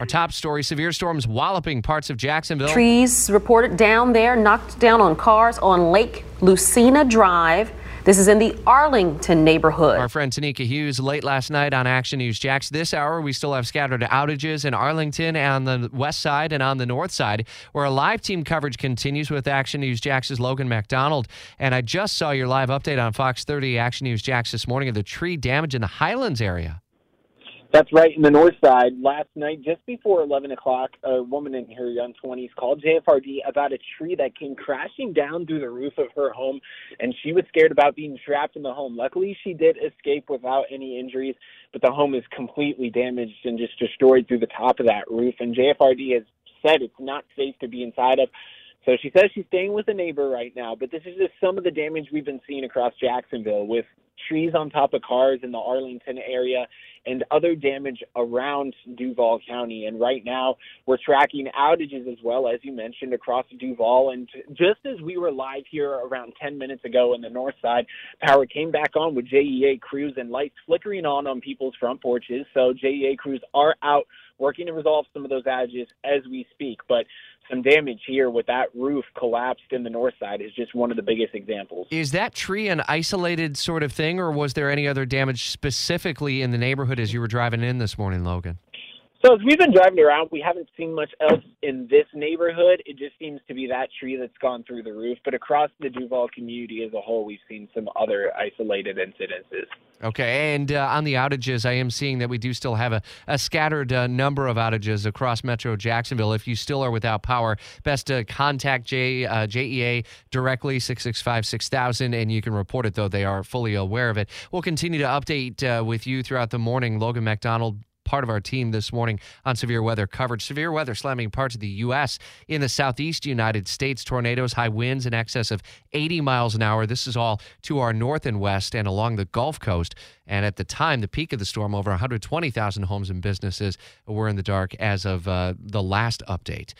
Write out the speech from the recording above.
Our top story severe storms walloping parts of Jacksonville. Trees reported down there, knocked down on cars on Lake Lucina Drive. This is in the Arlington neighborhood. Our friend Tenikka Hughes late last night on Action News Jax. This hour, we still have scattered outages in Arlington on the west side and on the north side, where a live team coverage continues with Action News Jax's Logan MacDonald. And I just saw your live update on Fox 30 Action News Jax this morning of the tree damage in the Highlands area. That's right in the north side. Last night, just before 11 o'clock, a woman in her young 20s called JFRD about a tree that came crashing down through the roof of her home, and she was scared about being trapped in the home. Luckily, she did escape without any injuries, but the home is completely damaged and just destroyed through the top of that roof. And JFRD has said it's not safe to be inside of. So she says she's staying with a neighbor right now, but this is just some of the damage we've been seeing across Jacksonville with trees on top of cars in the Arlington area and other damage around Duval County. And right now, we're tracking outages as well, as you mentioned, across Duval. And just as we were live here around 10 minutes ago in the north side, power came back on with JEA crews and lights flickering on on people's front porches. So JEA crews are out working to resolve some of those outages as we speak. But some damage here with that roof collapsed in the north side is just one of the biggest examples. Is that tree an isolated sort of thing, or was there any other damage specifically in the neighborhood as you were driving in this morning, Logan? So as we've been driving around, we haven't seen much else in this neighborhood. It just seems to be that tree that's gone through the roof. But across the Duval community as a whole, we've seen some other isolated incidences. Okay, and uh, on the outages, I am seeing that we do still have a, a scattered uh, number of outages across Metro Jacksonville. If you still are without power, best to contact J, uh, JEA directly, 665 6000, and you can report it, though they are fully aware of it. We'll continue to update uh, with you throughout the morning. Logan MacDonald, part of our team this morning on severe weather coverage. Severe weather slamming parts of the U.S. in the southeast United States. Tornadoes, high winds in excess of 80 miles an hour. This is all to our north and west and along the Gulf Coast. And at the time, the peak of the storm, over 120,000 homes and businesses were in the dark as of uh, the last update.